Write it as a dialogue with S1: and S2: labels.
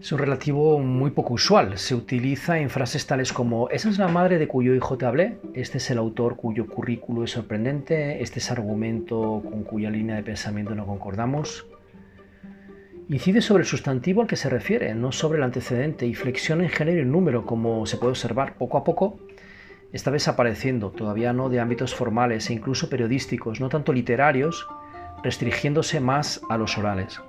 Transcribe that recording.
S1: Es un relativo muy poco usual. Se utiliza en frases tales como ¿Esa es la madre de cuyo hijo te hablé? ¿Este es el autor cuyo currículo es sorprendente? ¿Este es argumento con cuya línea de pensamiento no concordamos? Incide sobre el sustantivo al que se refiere, no sobre el antecedente, y flexiona en género y número, como se puede observar poco a poco, está desapareciendo, todavía no de ámbitos formales e incluso periodísticos, no tanto literarios, restringiéndose más a los orales.